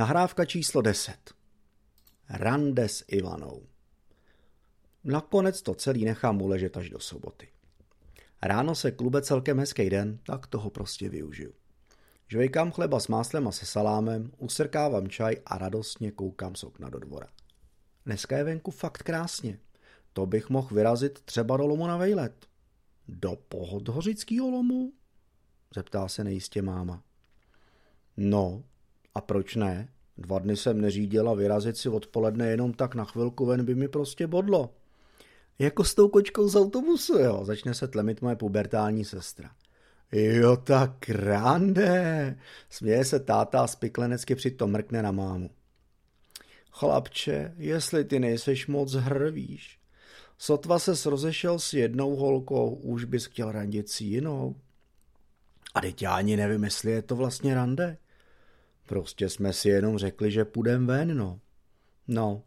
Nahrávka číslo 10. Rande s Ivanou. Nakonec to celý nechám uležet až do soboty. Ráno se klube celkem hezký den, tak toho prostě využiju. Žvejkám chleba s máslem a se salámem, usrkávám čaj a radostně koukám z okna do dvora. Dneska je venku fakt krásně. To bych mohl vyrazit třeba do lomu na vejlet. Do pohodhořického lomu? Zeptá se nejistě máma. No, a proč ne? Dva dny jsem neřídil a vyrazit si odpoledne jenom tak na chvilku ven by mi prostě bodlo. Jako s tou kočkou z autobusu, jo, začne se tlemit moje pubertální sestra. Jo, tak rande, směje se táta a spiklenecky přitom mrkne na mámu. Chlapče, jestli ty nejseš moc hrvíš. Sotva se rozešel s jednou holkou, už bys chtěl randit s jinou. A teď já ani nevím, jestli je to vlastně rande. Prostě jsme si jenom řekli, že půjdem ven, no. No,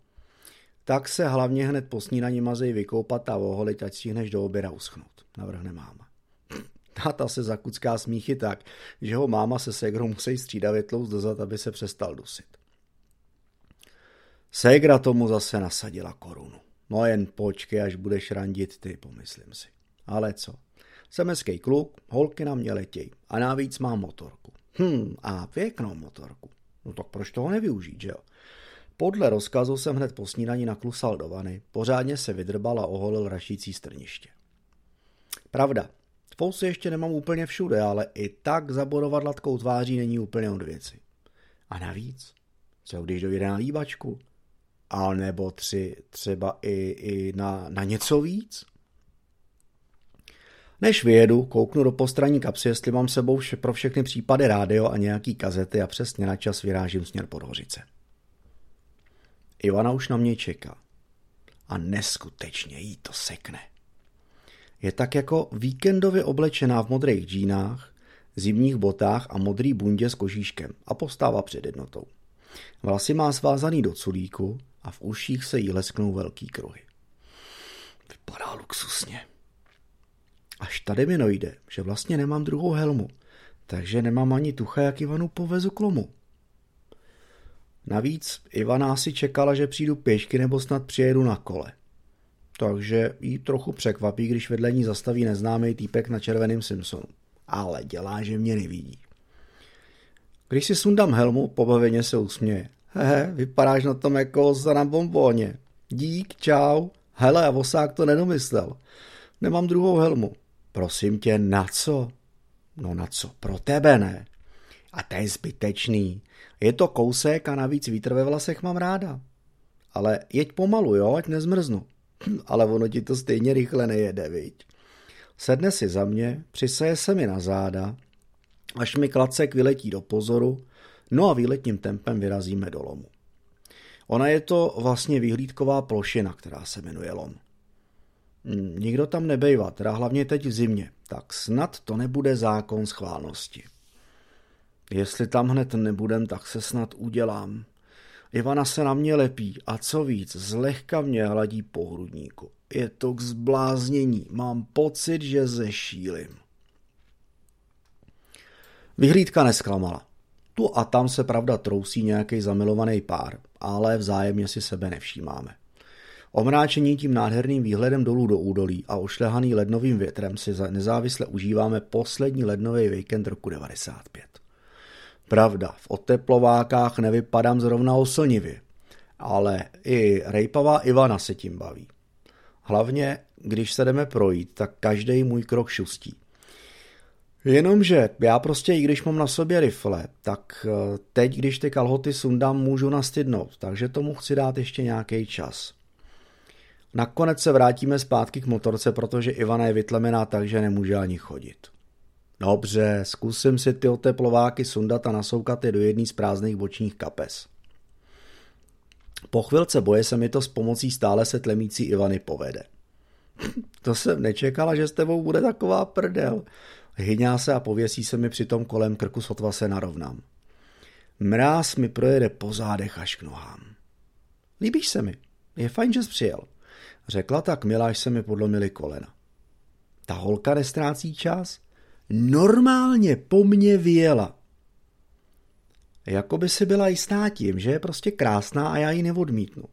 tak se hlavně hned po snídaní mazej vykoupat a oholit, ať stihneš do oběda uschnout, navrhne máma. Táta se zakucká smíchy tak, že ho máma se segrou musí střídavě tlouct dozad, aby se přestal dusit. Segra tomu zase nasadila korunu. No jen počkej, až budeš randit ty, pomyslím si. Ale co? Jsem kluk, holky na mě letěj a navíc mám motorku. Hm, a pěknou motorku. No tak proč toho nevyužít, že jo? Podle rozkazu jsem hned po snídaní naklusal do vany, pořádně se vydrbal a oholil rašící strniště. Pravda, fousy ještě nemám úplně všude, ale i tak zabodovat latkou tváří není úplně od věci. A navíc, co když dojde na líbačku? A nebo tři, třeba i, i na, na něco víc? Než vyjedu, kouknu do postranní kapsy, jestli mám sebou vše, pro všechny případy rádio a nějaký kazety a přesně na čas vyrážím směr Podhořice. Ivana už na mě čeká. A neskutečně jí to sekne. Je tak jako víkendově oblečená v modrých džínách, zimních botách a modrý bundě s kožíškem a postává před jednotou. Vlasy má svázaný do culíku a v uších se jí lesknou velký kruhy. Vypadá luxusně. Až tady mi nojde, že vlastně nemám druhou helmu, takže nemám ani tucha, jak Ivanu povezu k lomu. Navíc Ivana si čekala, že přijdu pěšky nebo snad přijedu na kole. Takže jí trochu překvapí, když vedle ní zastaví neznámý týpek na červeném Simpsonu. Ale dělá, že mě nevidí. Když si sundám helmu, pobaveně se usměje. Hehe, vypadáš na tom jako za na bombóně. Dík, čau. Hele, a vosák to nedomyslel. Nemám druhou helmu. Prosím tě, na co? No na co? Pro tebe ne. A je zbytečný. Je to kousek a navíc vítr ve vlasech mám ráda. Ale jeď pomalu, jo, ať nezmrznu. Ale ono ti to stejně rychle nejede, viď? Sedne si za mě, přisaje se mi na záda, až mi klacek vyletí do pozoru, no a výletním tempem vyrazíme do lomu. Ona je to vlastně vyhlídková plošina, která se jmenuje lom. Nikdo tam nebejvá, teda hlavně teď v zimě, tak snad to nebude zákon schválnosti. Jestli tam hned nebudem, tak se snad udělám. Ivana se na mě lepí a co víc, zlehka mě hladí po hrudníku. Je to k zbláznění, mám pocit, že zešílim. Vyhlídka nesklamala. Tu a tam se pravda trousí nějaký zamilovaný pár, ale vzájemně si sebe nevšímáme. Omráčení tím nádherným výhledem dolů do údolí a ošlehaný lednovým větrem si nezávisle užíváme poslední lednový víkend roku 95. Pravda, v oteplovákách nevypadám zrovna oslnivě, ale i rejpavá Ivana se tím baví. Hlavně, když se jdeme projít, tak každý můj krok šustí. Jenomže já prostě, i když mám na sobě rifle, tak eh, teď, když ty kalhoty sundám, můžu nastydnout, takže tomu chci dát ještě nějaký čas. Nakonec se vrátíme zpátky k motorce, protože Ivana je vytlemená tak, že nemůže ani chodit. Dobře, zkusím si ty oteplováky sundat a nasoukat je do jedné z prázdných bočních kapes. Po chvilce boje se mi to s pomocí stále se tlemící Ivany povede. to jsem nečekala, že s tebou bude taková prdel. Hyňá se a pověsí se mi přitom kolem krku sotva se narovnám. Mráz mi projede po zádech až k nohám. Líbíš se mi. Je fajn, že jsi přijel. Řekla tak miláš se mi podlomili kolena. Ta holka nestrácí čas? normálně po mně vyjela. Jako by si byla jistá tím, že je prostě krásná a já ji neodmítnu.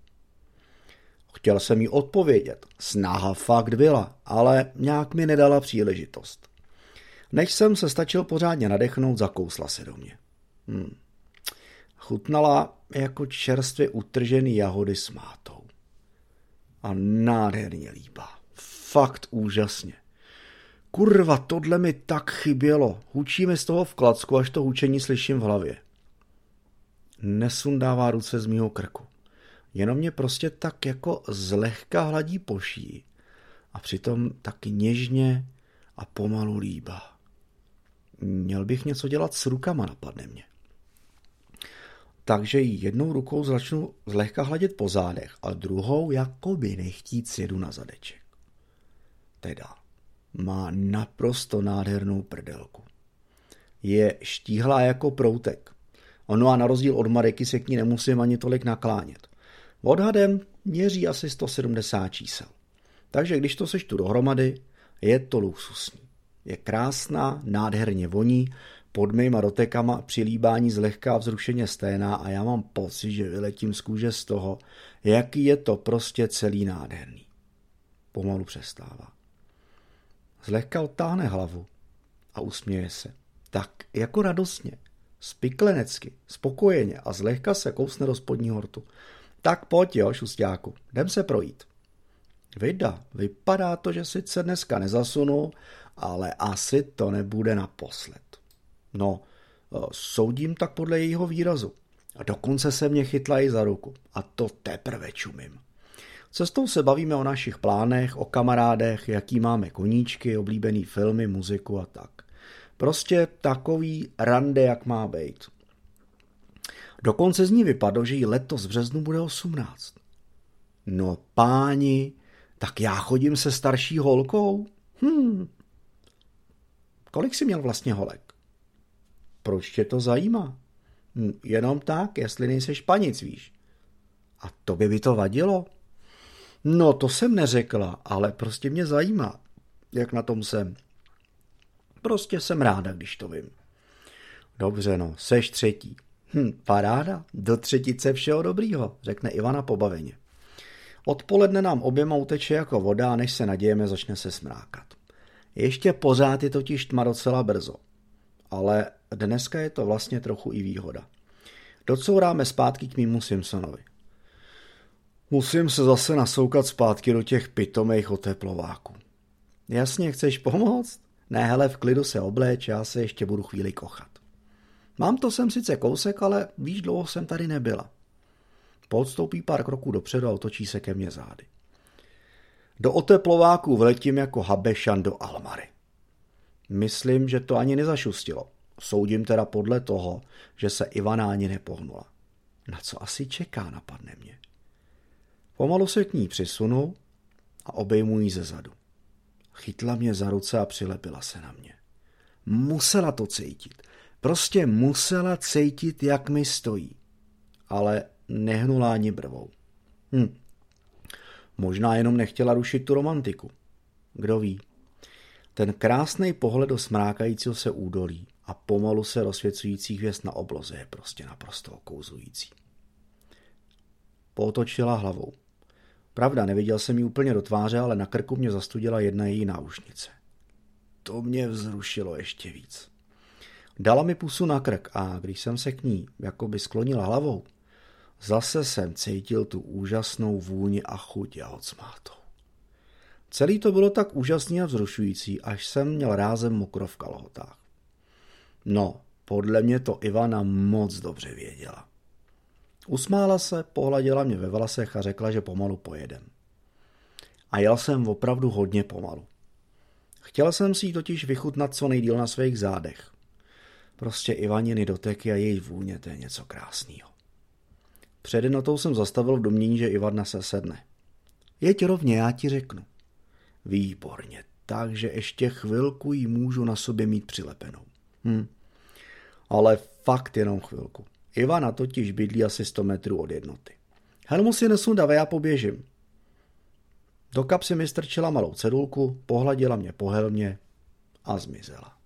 Chtěl jsem jí odpovědět. Snaha fakt byla, ale nějak mi nedala příležitost. Než jsem se stačil pořádně nadechnout, zakousla se do mě. Hmm. Chutnala jako čerstvě utržený jahody s mátou. A nádherně líbá. Fakt úžasně. Kurva, tohle mi tak chybělo. Hučí mi z toho v klacku, až to hučení slyším v hlavě. Nesundává ruce z mýho krku. Jenom mě prostě tak jako zlehka hladí poší a přitom taky něžně a pomalu líbá. Měl bych něco dělat s rukama, napadne mě. Takže ji jednou rukou začnu zlehka hladit po zádech a druhou jako by nechtít sjedu na zadeček. Teda, má naprosto nádhernou prdelku. Je štíhlá jako proutek. Ono a na rozdíl od Mareky se k ní nemusím ani tolik naklánět. Odhadem měří asi 170 čísel. Takže když to seštu dohromady, je to luxusní. Je krásná, nádherně voní, pod mýma dotekama přilíbání zlehká vzrušeně sténá a já mám pocit, že vyletím z kůže z toho, jaký je to prostě celý nádherný. Pomalu přestává. Zlehka odtáhne hlavu a usměje se. Tak jako radostně, spiklenecky, spokojeně a zlehka se kousne do spodní hortu. Tak pojď jo, šustáku, jdem se projít. Vida, vypadá to, že sice dneska nezasunu, ale asi to nebude naposled. No, e, soudím tak podle jejího výrazu. A dokonce se mě chytla i za ruku. A to teprve čumím. Cestou se bavíme o našich plánech, o kamarádech, jaký máme koníčky, oblíbený filmy, muziku a tak. Prostě takový rande, jak má být. Dokonce z ní vypadlo, že jí letos v březnu bude 18. No páni, tak já chodím se starší holkou? Hm. Kolik jsi měl vlastně holek? Proč tě to zajímá? Jenom tak, jestli nejsi španic, víš. A to by by to vadilo? No, to jsem neřekla, ale prostě mě zajímá, jak na tom jsem. Prostě jsem ráda, když to vím. Dobře, no, seš třetí. Hm, paráda, do třetice všeho dobrýho, řekne Ivana pobaveně. Odpoledne nám oběma uteče jako voda, než se nadějeme začne se smrákat. Ještě pořád je totiž tma docela brzo. Ale dneska je to vlastně trochu i výhoda. Docouráme zpátky k mýmu Simpsonovi. Musím se zase nasoukat zpátky do těch pitomých oteplováků. Jasně, chceš pomoct? Ne, hele, v klidu se obléč, já se ještě budu chvíli kochat. Mám to sem sice kousek, ale víš, dlouho jsem tady nebyla. Podstoupí pár kroků dopředu a otočí se ke mně zády. Do oteplováku vletím jako habešan do Almary. Myslím, že to ani nezašustilo. Soudím teda podle toho, že se Ivana ani nepohnula. Na co asi čeká, napadne mě. Pomalu se k ní přisunu a obejmu ji ze zadu. Chytla mě za ruce a přilepila se na mě. Musela to cítit. Prostě musela cítit, jak mi stojí. Ale nehnula ani brvou. Hm. Možná jenom nechtěla rušit tu romantiku. Kdo ví. Ten krásný pohled do smrákajícího se údolí a pomalu se rozsvěcující hvězd na obloze je prostě naprosto okouzující. Potočila hlavou. Pravda, neviděl jsem ji úplně do tváře, ale na krku mě zastudila jedna její náušnice. To mě vzrušilo ještě víc. Dala mi pusu na krk a když jsem se k ní jakoby sklonila hlavou, zase jsem cítil tu úžasnou vůni a chuť jahod s mátou. Celý to bylo tak úžasný a vzrušující, až jsem měl rázem mokro v kalhotách. No, podle mě to Ivana moc dobře věděla. Usmála se, pohladila mě ve vlasech a řekla, že pomalu pojedem. A jel jsem opravdu hodně pomalu. Chtěl jsem si ji totiž vychutnat co nejdíl na svých zádech. Prostě Ivaniny doteky a její vůně, to je něco krásného. Před jednotou jsem zastavil v domění, že Ivana se sedne. Jeď rovně, já ti řeknu. Výborně, takže ještě chvilku jí můžu na sobě mít přilepenou. Hm. Ale fakt jenom chvilku. Ivana totiž bydlí asi 100 metrů od jednoty. Helmu si nesundavej, já poběžím. Do kapsy mi strčila malou cedulku, pohladila mě po helmě a zmizela.